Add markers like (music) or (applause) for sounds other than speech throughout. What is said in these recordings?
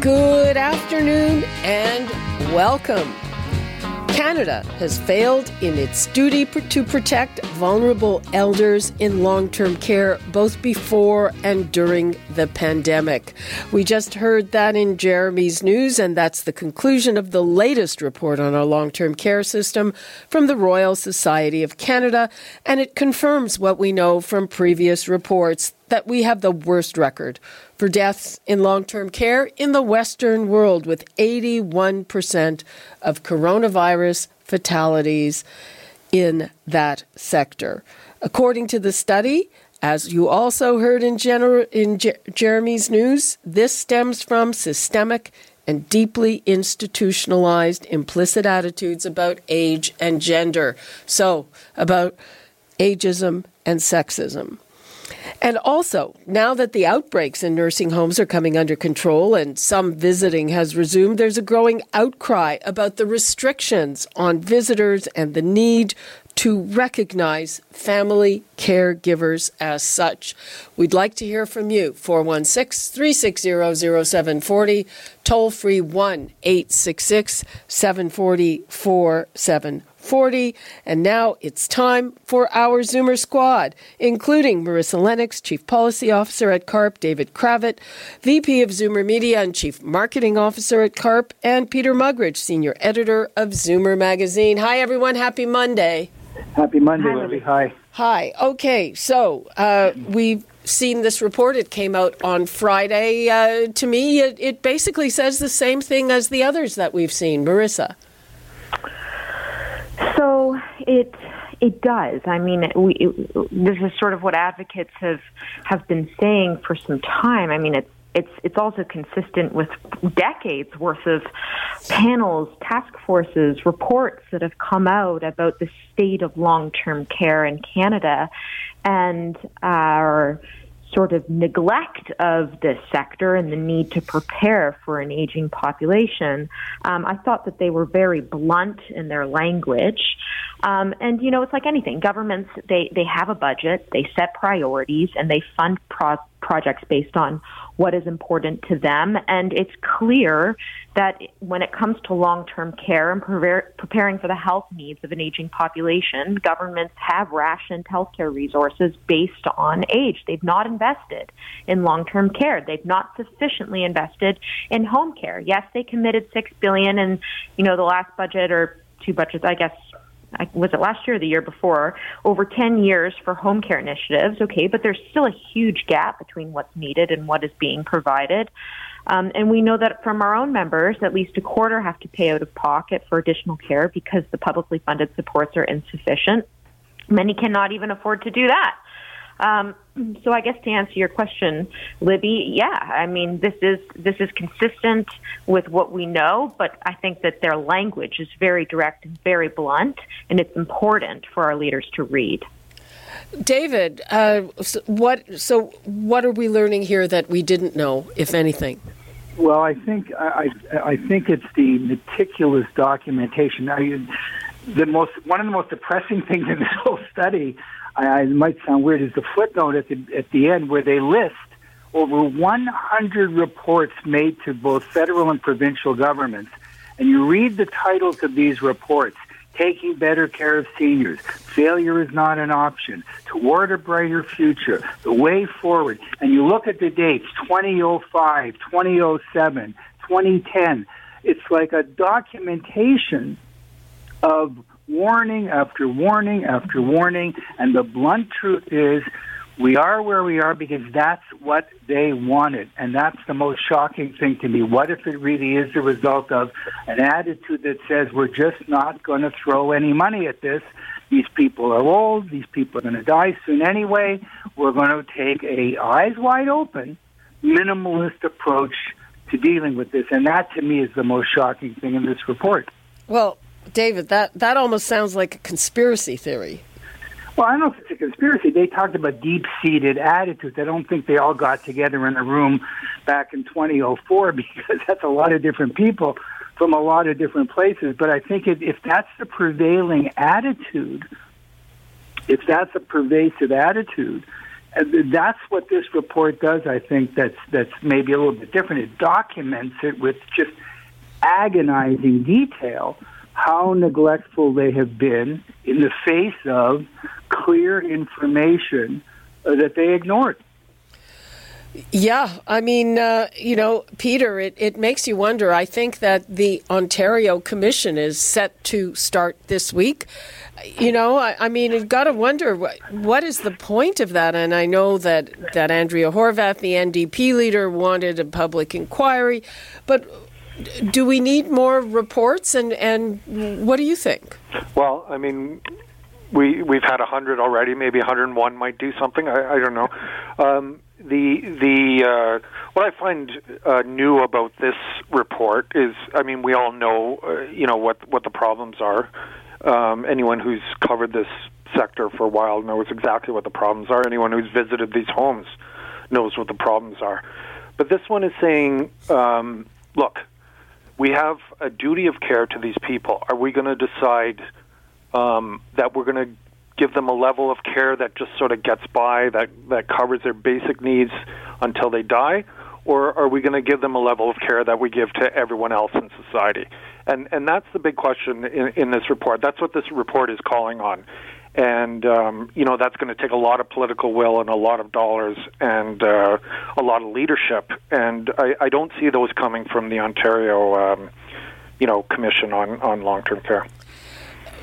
Good afternoon and welcome. Canada has failed in its duty to protect vulnerable elders in long term care both before and during the pandemic. We just heard that in Jeremy's news, and that's the conclusion of the latest report on our long term care system from the Royal Society of Canada, and it confirms what we know from previous reports that we have the worst record for deaths in long term care in the Western world, with 81% of coronavirus fatalities in that sector. According to the study, as you also heard in, in Je- Jeremy's news, this stems from systemic and deeply institutionalized implicit attitudes about age and gender. So, about ageism and sexism. And also, now that the outbreaks in nursing homes are coming under control and some visiting has resumed, there's a growing outcry about the restrictions on visitors and the need to recognize family caregivers as such. We'd like to hear from you. 416 360 0740, toll free 1 866 740 40. And now it's time for our Zoomer squad, including Marissa Lennox, Chief Policy Officer at CARP, David Cravit, VP of Zoomer Media and Chief Marketing Officer at CARP, and Peter Muggeridge, Senior Editor of Zoomer Magazine. Hi, everyone. Happy Monday. Happy Monday, Lily. Hi. Hi. Okay, so uh, we've seen this report. It came out on Friday. Uh, to me, it, it basically says the same thing as the others that we've seen. Marissa. So it it does. I mean, we, it, this is sort of what advocates have have been saying for some time. I mean, it's it's it's also consistent with decades worth of panels, task forces, reports that have come out about the state of long term care in Canada, and our sort of neglect of this sector and the need to prepare for an aging population. Um, I thought that they were very blunt in their language. Um, and you know, it's like anything. Governments they they have a budget, they set priorities, and they fund pro- projects based on what is important to them. And it's clear that when it comes to long term care and pre- preparing for the health needs of an aging population, governments have rationed healthcare resources based on age. They've not invested in long term care. They've not sufficiently invested in home care. Yes, they committed six billion in, you know, the last budget or two budgets, I guess was it last year or the year before, over 10 years for home care initiatives. Okay, but there's still a huge gap between what's needed and what is being provided. Um, and we know that from our own members, at least a quarter have to pay out of pocket for additional care because the publicly funded supports are insufficient. Many cannot even afford to do that. Um, so I guess to answer your question, Libby, yeah, I mean this is this is consistent with what we know, but I think that their language is very direct and very blunt, and it's important for our leaders to read. David, uh, so what so what are we learning here that we didn't know, if anything? Well, I think I I think it's the meticulous documentation. Now, you, the most one of the most depressing (laughs) things in this whole study I, it might sound weird, is the footnote at the at the end where they list over 100 reports made to both federal and provincial governments, and you read the titles of these reports. Taking better care of seniors. Failure is not an option. Toward a brighter future. The way forward. And you look at the dates 2005, 2007, 2010. It's like a documentation of warning after warning after warning. And the blunt truth is, we are where we are because that's what they wanted. And that's the most shocking thing to me. What if it really is the result of an attitude that says we're just not going to throw any money at this? These people are old. These people are going to die soon anyway. We're going to take a eyes wide open, minimalist approach to dealing with this. And that, to me, is the most shocking thing in this report. Well, David, that, that almost sounds like a conspiracy theory. Well, I don't know if it's a conspiracy. They talked about deep seated attitudes. I don't think they all got together in a room back in 2004 (laughs) because that's a lot of different people from a lot of different places. But I think if, that's the prevailing attitude, if that's a pervasive attitude, that's what this report does. I think that's that's maybe a little bit different. It documents it with just agonizing detail how neglectful they have been in the face of clear information uh, that they ignored. Yeah, I mean, uh, you know, Peter, it, it makes you wonder. I think that the Ontario Commission is set to start this week. You know, I, I mean, you've got to wonder what, what is the point of that. And I know that, that Andrea Horwath, the NDP leader, wanted a public inquiry. But do we need more reports? And, and what do you think? Well, I mean, we we've had a hundred already. Maybe 101 might do something. I, I don't know. Um, the the uh, what I find uh, new about this report is, I mean, we all know, uh, you know, what what the problems are. Um, anyone who's covered this sector for a while knows exactly what the problems are. Anyone who's visited these homes knows what the problems are. But this one is saying, um, look, we have a duty of care to these people. Are we going to decide um, that we're going to give them a level of care that just sort of gets by, that, that covers their basic needs until they die? Or are we going to give them a level of care that we give to everyone else in society? And, and that's the big question in, in this report. That's what this report is calling on. And, um, you know, that's going to take a lot of political will and a lot of dollars and uh, a lot of leadership. And I, I don't see those coming from the Ontario, um, you know, Commission on, on Long Term Care.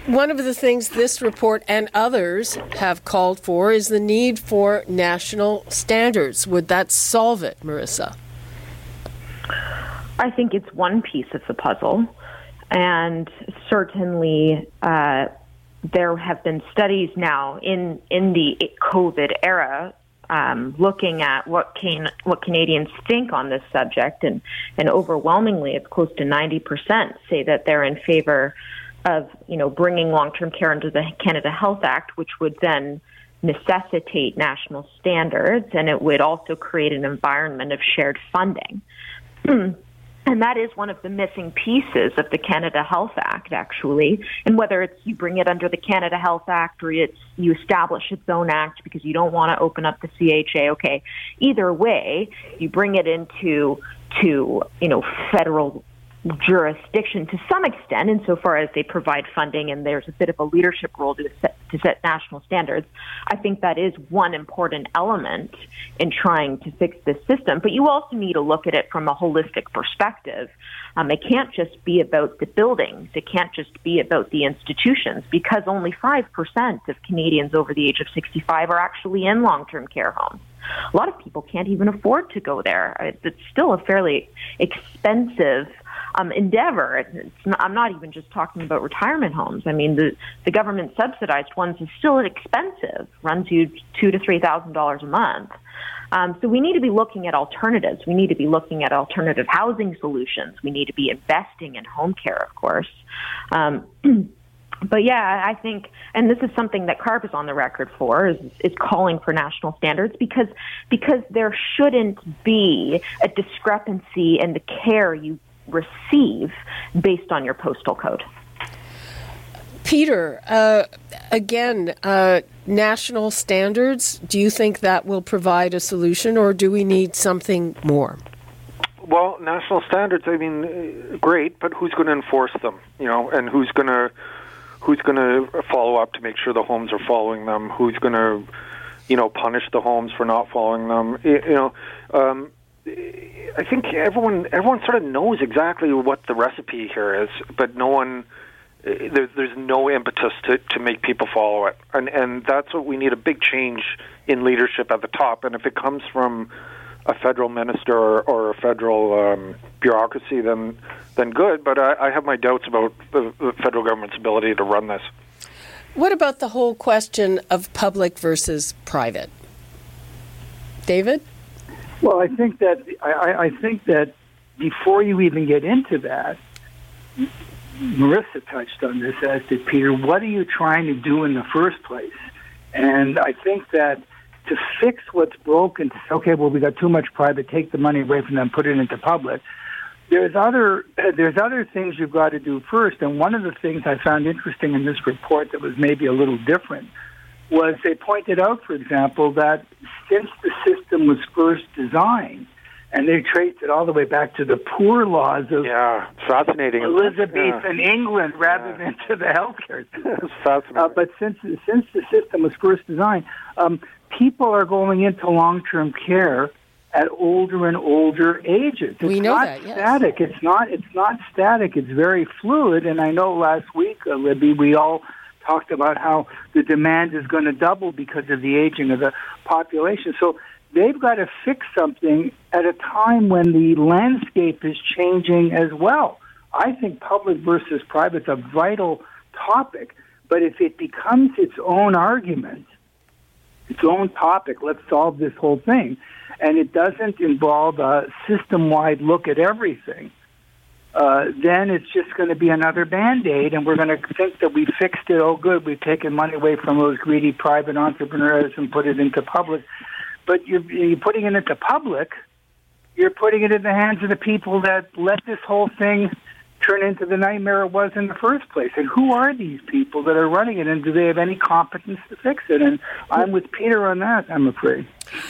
One of the things this report and others have called for is the need for national standards. Would that solve it, Marissa? I think it's one piece of the puzzle. And certainly, uh, there have been studies now in, in the COVID era um, looking at what can what Canadians think on this subject, and and overwhelmingly, it's close to ninety percent say that they're in favor of you know bringing long-term care under the Canada Health Act, which would then necessitate national standards, and it would also create an environment of shared funding. (clears throat) And that is one of the missing pieces of the Canada Health Act, actually. And whether it's you bring it under the Canada Health Act or it's you establish its own act because you don't want to open up the CHA, okay. Either way, you bring it into to you know federal jurisdiction to some extent, insofar as they provide funding and there's a bit of a leadership role to set, to set national standards. I think that is one important element in trying to fix this system. But you also need to look at it from a holistic perspective. Um, it can't just be about the buildings. It can't just be about the institutions because only 5% of Canadians over the age of 65 are actually in long-term care homes. A lot of people can't even afford to go there. It's still a fairly expensive um, endeavor. Not, I'm not even just talking about retirement homes. I mean, the the government subsidized ones is still expensive, runs you two to three thousand dollars a month. Um, so we need to be looking at alternatives. We need to be looking at alternative housing solutions. We need to be investing in home care, of course. Um, (clears throat) but yeah, I think, and this is something that CARP is on the record for, is, is calling for national standards because because there shouldn't be a discrepancy in the care you receive based on your postal code. Peter, uh, again, uh, national standards, do you think that will provide a solution or do we need something more? Well, national standards, I mean, uh, great, but who's going to enforce them? You know, and who's going to who's going to follow up to make sure the homes are following them? Who's going to, you know, punish the homes for not following them? You know, um, I think everyone everyone sort of knows exactly what the recipe here is, but no one there's there's no impetus to to make people follow it, and and that's what we need a big change in leadership at the top. And if it comes from a federal minister or, or a federal um, bureaucracy, then then good. But I, I have my doubts about the, the federal government's ability to run this. What about the whole question of public versus private, David? Well, I think that I, I think that before you even get into that, Marissa touched on this, as did Peter. What are you trying to do in the first place? And I think that to fix what's broken, okay, well, we got too much private, take the money away from them, put it into public. There's other there's other things you've got to do first, and one of the things I found interesting in this report that was maybe a little different was they pointed out, for example, that since the system was first designed, and they traced it all the way back to the poor laws of yeah, fascinating Elizabethan yeah. England rather yeah. than to the healthcare system. (laughs) fascinating. Uh, but since since the system was first designed, um, people are going into long term care at older and older ages. It's we know not that, yes. static. It's not. It's not static. It's very fluid. And I know last week, uh, Libby, we all talked about how the demand is going to double because of the aging of the population. So they've got to fix something at a time when the landscape is changing as well. I think public versus private is a vital topic, but if it becomes its own argument, its own topic, let's solve this whole thing, and it doesn't involve a system wide look at everything, uh, then it's just going to be another band aid, and we're going to think that we fixed it. Oh, good, we've taken money away from those greedy private entrepreneurs and put it into public. But you're, you're putting it into public, you're putting it in the hands of the people that let this whole thing turn into the nightmare it was in the first place. And who are these people that are running it, and do they have any competence to fix it? And I'm with Peter on that. I'm afraid.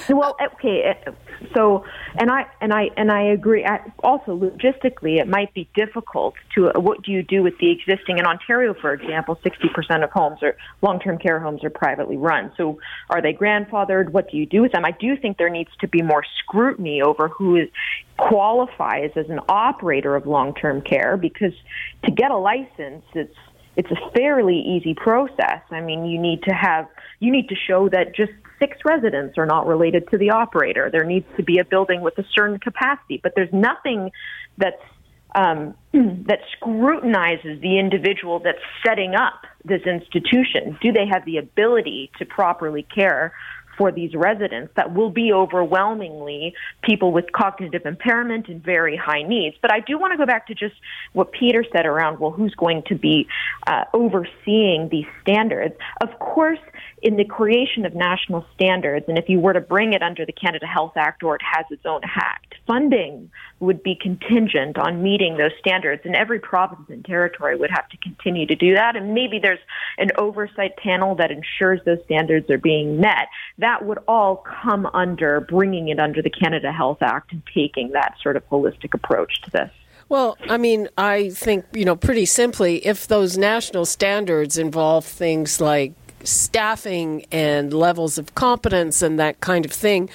Well, okay. Uh, so, and I and I and I agree. Also, logistically, it might be difficult to. Uh, what do you do with the existing in Ontario, for example? Sixty percent of homes are long-term care homes are privately run. So, are they grandfathered? What do you do with them? I do think there needs to be more scrutiny over who is, qualifies as an operator of long-term care because to get a license, it's it's a fairly easy process. I mean, you need to have you need to show that just six residents are not related to the operator. There needs to be a building with a certain capacity, but there's nothing that's um, (clears throat) that scrutinizes the individual that's setting up this institution. Do they have the ability to properly care for these residents that will be overwhelmingly people with cognitive impairment and very high needs. But I do want to go back to just what Peter said around, well, who's going to be uh, overseeing these standards? Of course, in the creation of national standards, and if you were to bring it under the Canada Health Act or it has its own act, funding would be contingent on meeting those standards, and every province and territory would have to continue to do that. And maybe there's an oversight panel that ensures those standards are being met. That would all come under bringing it under the Canada Health Act and taking that sort of holistic approach to this. Well, I mean, I think, you know, pretty simply, if those national standards involve things like staffing and levels of competence and that kind of thing,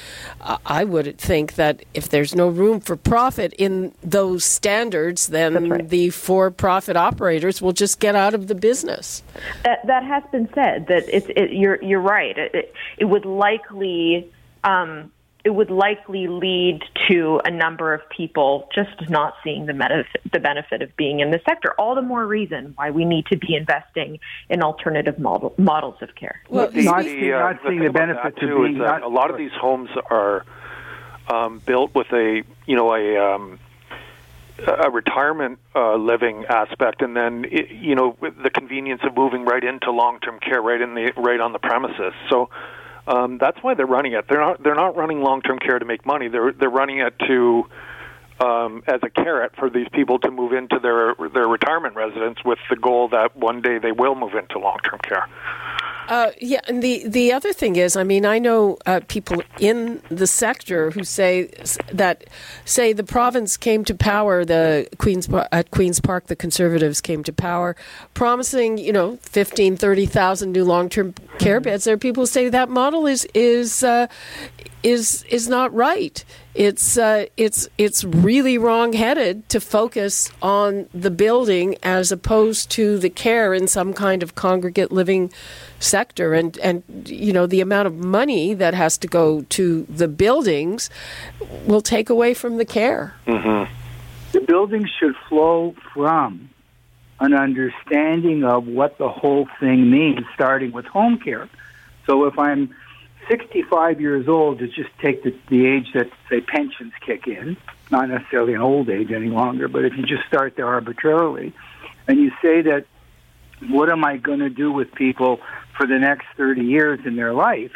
I would think that if there's no room for profit in those standards, then right. the for-profit operators will just get out of the business. That that has been said. That it's it, you're you're right. It, it would likely. Um, it would likely lead to a number of people just not seeing the, meta- the benefit of being in the sector. All the more reason why we need to be investing in alternative model- models of care. Well, the, not, the, uh, not seeing the, the benefit too is that a lot of these homes are um, built with a you know a um, a retirement uh, living aspect, and then it, you know the convenience of moving right into long term care, right in the right on the premises. So um, that's why they're running it. They're not they're not running long term care to make money. They're they're running it to um, as a carrot for these people to move into their their retirement residence with the goal that one day they will move into long term care. Uh, yeah, and the the other thing is, I mean, I know uh, people in the sector who say that say the province came to power, the Queens at Queens Park, the Conservatives came to power, promising you know 15, 30,000 new long term care mm-hmm. beds. There are people who say that model is is uh, is is not right. It's uh, it's it's really wrong-headed to focus on the building as opposed to the care in some kind of congregate living sector, and and you know the amount of money that has to go to the buildings will take away from the care. Mm-hmm. The buildings should flow from an understanding of what the whole thing means, starting with home care. So if I'm 65 years old to just take the, the age that, say, pensions kick in, not necessarily an old age any longer, but if you just start there arbitrarily, and you say that, what am I going to do with people for the next 30 years in their life?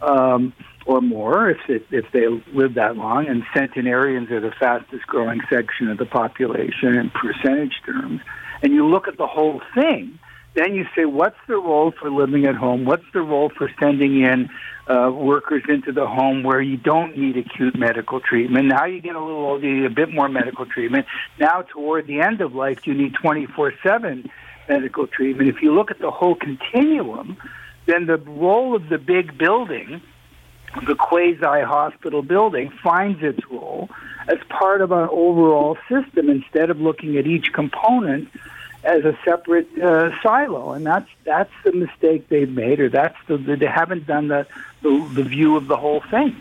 Um, or more if it, if they live that long. And centenarians are the fastest growing section of the population in percentage terms. And you look at the whole thing, then you say, what's the role for living at home? What's the role for sending in uh, workers into the home where you don't need acute medical treatment? Now you get a little older, you need a bit more medical treatment. Now toward the end of life, you need 24/7 medical treatment. If you look at the whole continuum, then the role of the big building the quasi hospital building finds its role as part of an overall system instead of looking at each component as a separate uh, silo, and that's that's the mistake they've made, or that's the, the they haven't done the, the, the view of the whole thing.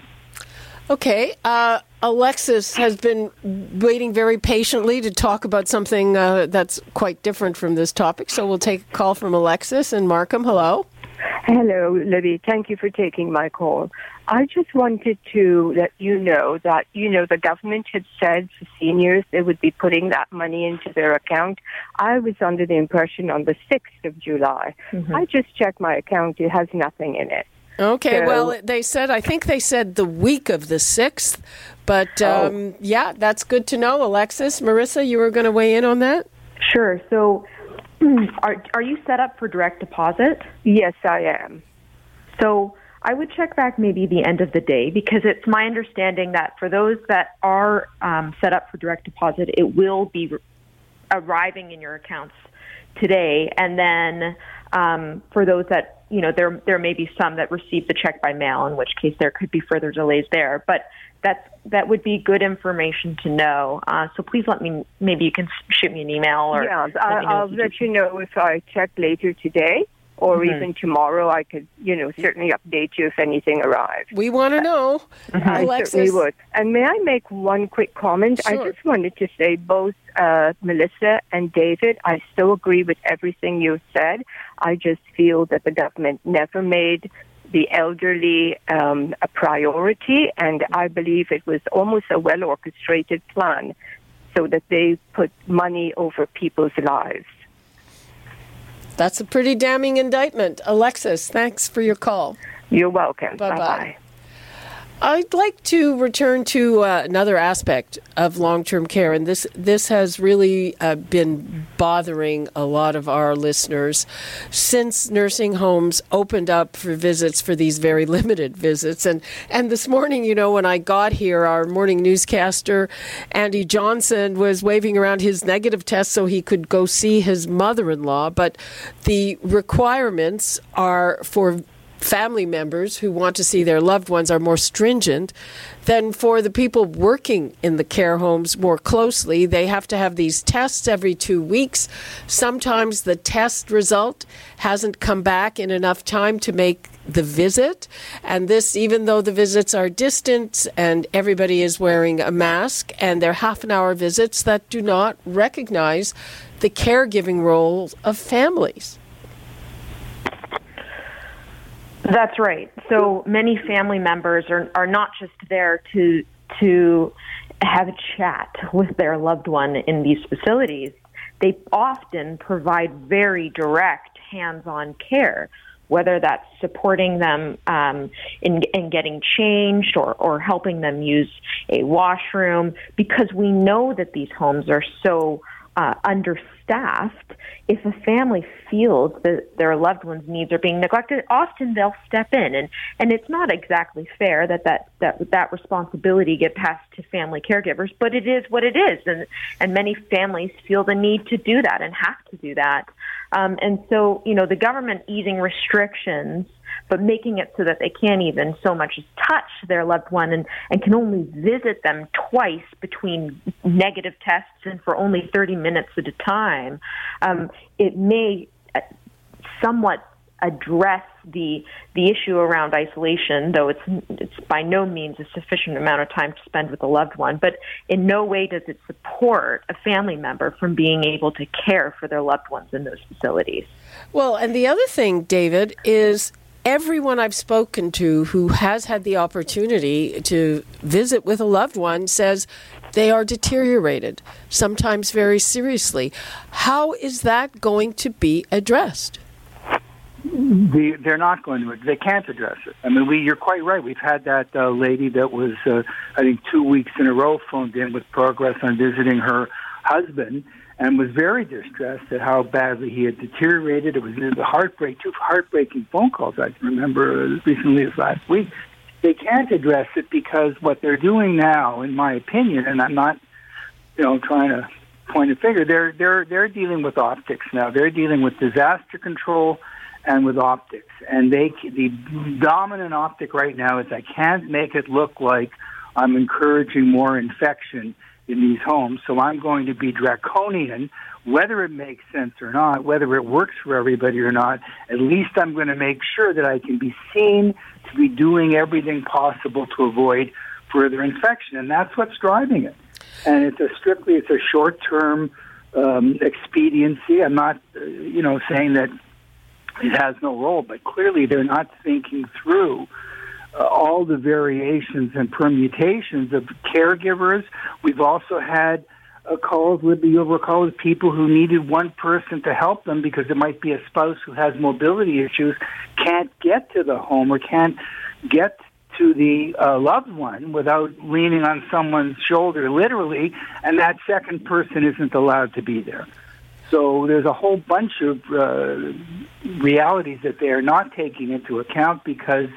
Okay, uh, Alexis has been waiting very patiently to talk about something uh, that's quite different from this topic, so we'll take a call from Alexis and Markham. Hello. Hello, Libby. Thank you for taking my call. I just wanted to let you know that, you know, the government had said for seniors they would be putting that money into their account. I was under the impression on the 6th of July. Mm-hmm. I just checked my account. It has nothing in it. Okay, so, well, they said, I think they said the week of the 6th, but oh. um, oh. yeah, that's good to know. Alexis, Marissa, you were going to weigh in on that? Sure. So, (clears throat) are, are you set up for direct deposit? Yes, I am. So, I would check back maybe the end of the day because it's my understanding that for those that are um, set up for direct deposit, it will be arriving in your accounts today, and then um, for those that you know there there may be some that receive the check by mail, in which case there could be further delays there, but. That's, that would be good information to know. Uh, so please let me, maybe you can shoot me an email or. Yeah, I'll, I'll let you know if I check later today or mm-hmm. even tomorrow, I could, you know, certainly update you if anything arrives. We want to know. Mm-hmm. I Alexis. certainly would. And may I make one quick comment? Sure. I just wanted to say both uh, Melissa and David, I so agree with everything you said. I just feel that the government never made the elderly um, a priority, and I believe it was almost a well orchestrated plan so that they put money over people's lives. That's a pretty damning indictment. Alexis, thanks for your call. You're welcome. Bye bye. I'd like to return to uh, another aspect of long-term care, and this this has really uh, been bothering a lot of our listeners since nursing homes opened up for visits for these very (laughs) limited visits. And and this morning, you know, when I got here, our morning newscaster Andy Johnson was waving around his negative test so he could go see his mother-in-law, but the requirements are for family members who want to see their loved ones are more stringent than for the people working in the care homes more closely. They have to have these tests every two weeks. Sometimes the test result hasn't come back in enough time to make the visit. And this, even though the visits are distant and everybody is wearing a mask, and they're half an hour visits that do not recognize the caregiving role of families. That's right. So many family members are are not just there to to have a chat with their loved one in these facilities. They often provide very direct hands-on care, whether that's supporting them um, in, in getting changed or, or helping them use a washroom, because we know that these homes are so uh, understaffed, if a family feels that their loved one's needs are being neglected, often they'll step in, and and it's not exactly fair that that that that responsibility get passed to family caregivers, but it is what it is, and and many families feel the need to do that and have to do that, um, and so you know the government easing restrictions but making it so that they can't even so much as touch their loved one and, and can only visit them twice between negative tests and for only 30 minutes at a time, um, it may uh, somewhat address the the issue around isolation, though it's it's by no means a sufficient amount of time to spend with a loved one. But in no way does it support a family member from being able to care for their loved ones in those facilities. Well, and the other thing, David, is everyone I've spoken to who has had the opportunity to visit with a loved one says they are deteriorated, sometimes very seriously. How is that going to be addressed? The, they're not going to. They can't address it. I mean, we. You're quite right. We've had that uh, lady that was, uh, I think, two weeks in a row phoned in with progress on visiting her husband, and was very distressed at how badly he had deteriorated. It was a heartbreak, two heartbreaking phone calls I can remember as recently as last week. They can't address it because what they're doing now, in my opinion, and I'm not, you know, trying to point a finger. They're they're they're dealing with optics now. They're dealing with disaster control and with optics. And they the dominant optic right now is I can't make it look like I'm encouraging more infection in these homes. So I'm going to be draconian, whether it makes sense or not, whether it works for everybody or not. At least I'm going to make sure that I can be seen to be doing everything possible to avoid further infection, and that's what's driving it. And it's a strictly it's a short term um, expediency. I'm not, uh, you know, saying that it has no role, but clearly they're not thinking through all the variations and permutations of caregivers. We've also had uh, calls, Libby, you'll recall, with people who needed one person to help them because it might be a spouse who has mobility issues, can't get to the home or can't get to the uh, loved one without leaning on someone's shoulder, literally, and that second person isn't allowed to be there. So there's a whole bunch of uh, realities that they are not taking into account because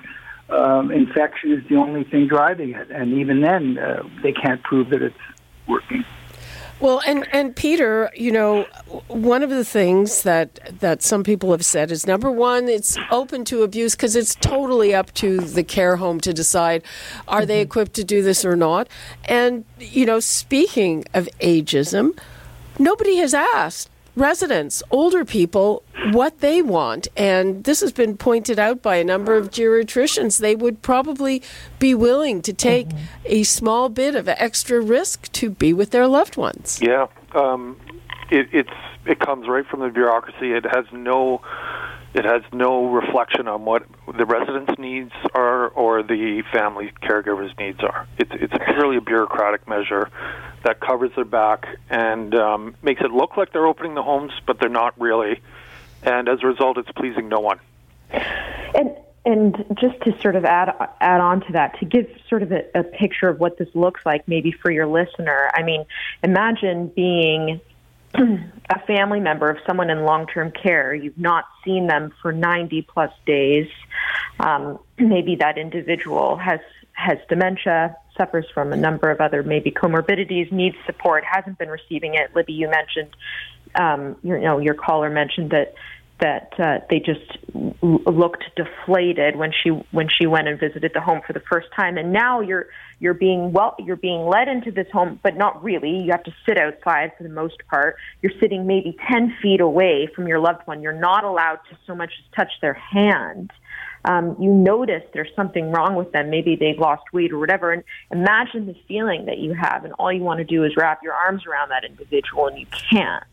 um, infection is the only thing driving it, and even then, uh, they can't prove that it's working. Well, and and Peter, you know, one of the things that that some people have said is number one, it's open to abuse because it's totally up to the care home to decide are mm-hmm. they equipped to do this or not. And you know, speaking of ageism, nobody has asked residents, older people, what they want. And this has been pointed out by a number of geriatricians. They would probably be willing to take mm-hmm. a small bit of extra risk to be with their loved ones. Yeah. Um, it, it's it comes right from the bureaucracy. It has no it has no reflection on what the residents' needs are or the family caregivers' needs are. It's it's purely a bureaucratic measure that covers their back and um, makes it look like they're opening the homes, but they're not really. And as a result, it's pleasing no one. And and just to sort of add add on to that, to give sort of a, a picture of what this looks like, maybe for your listener. I mean, imagine being a family member of someone in long term care. You've not seen them for 90 plus days. Um, maybe that individual has has dementia, suffers from a number of other maybe comorbidities, needs support, hasn't been receiving it. Libby, you mentioned, um, you know, your caller mentioned that that uh, they just looked deflated when she when she went and visited the home for the first time, and now you're you're being well you're being led into this home, but not really. You have to sit outside for the most part. You're sitting maybe ten feet away from your loved one. You're not allowed to so much as touch their hand um, you notice there's something wrong with them. Maybe they've lost weight or whatever. And imagine the feeling that you have, and all you want to do is wrap your arms around that individual, and you can't.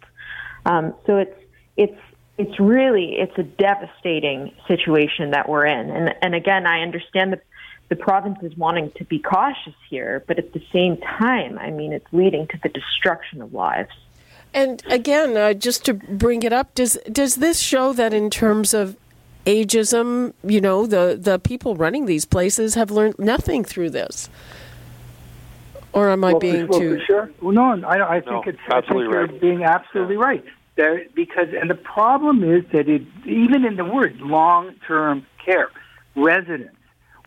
Um, so it's it's it's really it's a devastating situation that we're in. And and again, I understand the the province is wanting to be cautious here, but at the same time, I mean, it's leading to the destruction of lives. And again, uh, just to bring it up, does does this show that in terms of ageism, you know, the, the people running these places have learned nothing through this. Or am I well, being well, too? sure. Well, no, I, I think no, it's absolutely I think right. being absolutely yeah. right. There, because and the problem is that it even in the word long-term care residents,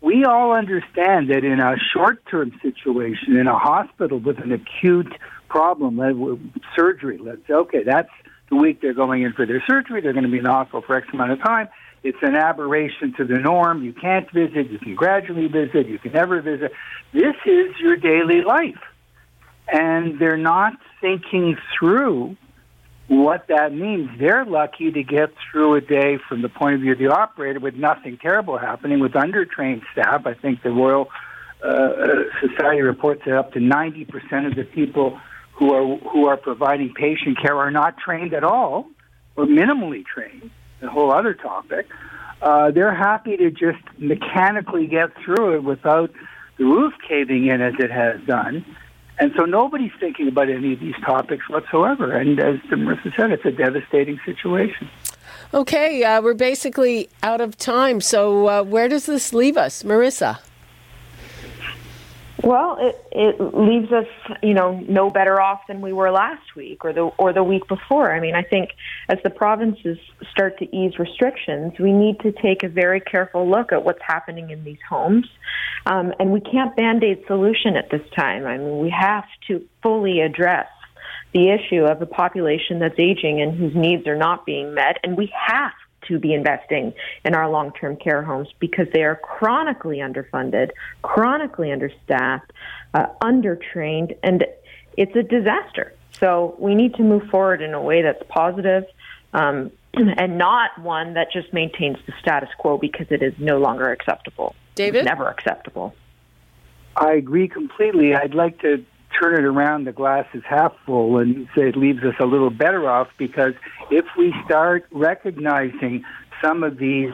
we all understand that in a short-term situation in a hospital with an acute problem, surgery, let's say, okay, that's the week they're going in for their surgery. They're going to be in the hospital for X amount of time. It's an aberration to the norm. You can't visit. You can gradually visit. You can never visit. This is your daily life. And they're not thinking through what that means. They're lucky to get through a day from the point of view of the operator with nothing terrible happening with undertrained staff. I think the Royal uh, Society reports that up to 90% of the people who are, who are providing patient care are not trained at all or minimally trained a whole other topic. uh, they're happy to just mechanically get through it without the roof caving in as it has done. And so nobody's thinking about any of these topics whatsoever. And as Marissa said, it's a devastating situation. Okay, uh, we're basically out of time. So uh, where does this leave us, Marissa? Well, it, it leaves us, you know, no better off than we were last week or the or the week before. I mean, I think as the provinces start to ease restrictions, we need to take a very careful look at what's happening in these homes, um, and we can't band aid solution at this time. I mean, we have to fully address the issue of a population that's aging and whose needs are not being met, and we have to be investing in our long term care homes because they are chronically underfunded, chronically understaffed, uh, undertrained, and it's a disaster. So we need to move forward in a way that's positive, um, (clears throat) and not one that just maintains the status quo because it is no longer acceptable. David? It's never acceptable. I agree completely. I'd like to turn it around, the glass is half full, and it leaves us a little better off because if we start recognizing some of these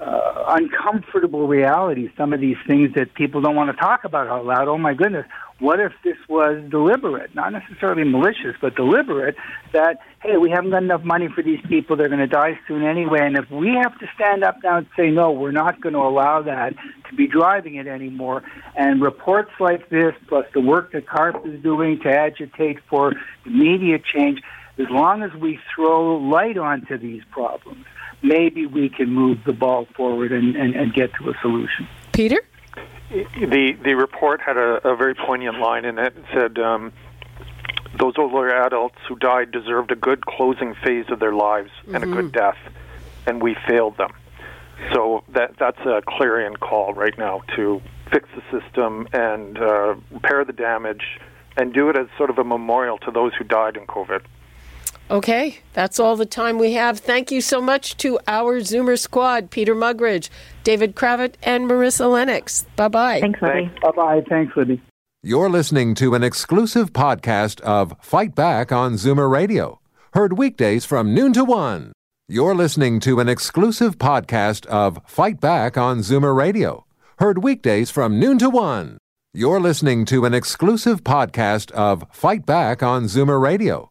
uh, uncomfortable realities, some of these things that people don't want to talk about out loud. Oh my goodness, what if this was deliberate, not necessarily malicious, but deliberate? That hey, we haven't got enough money for these people; they're going to die soon anyway. And if we have to stand up now and say no, we're not going to allow that to be driving it anymore. And reports like this, plus the work that CARP is doing to agitate for immediate change, as long as we throw light onto these problems maybe we can move the ball forward and, and, and get to a solution. Peter? The the report had a, a very poignant line in it. It said um, those older adults who died deserved a good closing phase of their lives mm-hmm. and a good mm-hmm. death, and we failed them. So that that's a clarion call right now to fix the system and uh, repair the damage, and do it as sort of a memorial to those who died in COVID. Okay, that's all the time we have. Thank you so much to our Zoomer squad Peter Muggeridge, David Cravit, and Marissa Lennox. Bye bye. Thanks, Libby. Bye bye. Thanks, Libby. You're listening to an exclusive podcast of Fight Back on Zoomer Radio, heard weekdays from noon to one. You're listening to an exclusive podcast of Fight Back on Zoomer Radio, heard weekdays from noon to one. You're listening to an exclusive podcast of Fight Back on Zoomer Radio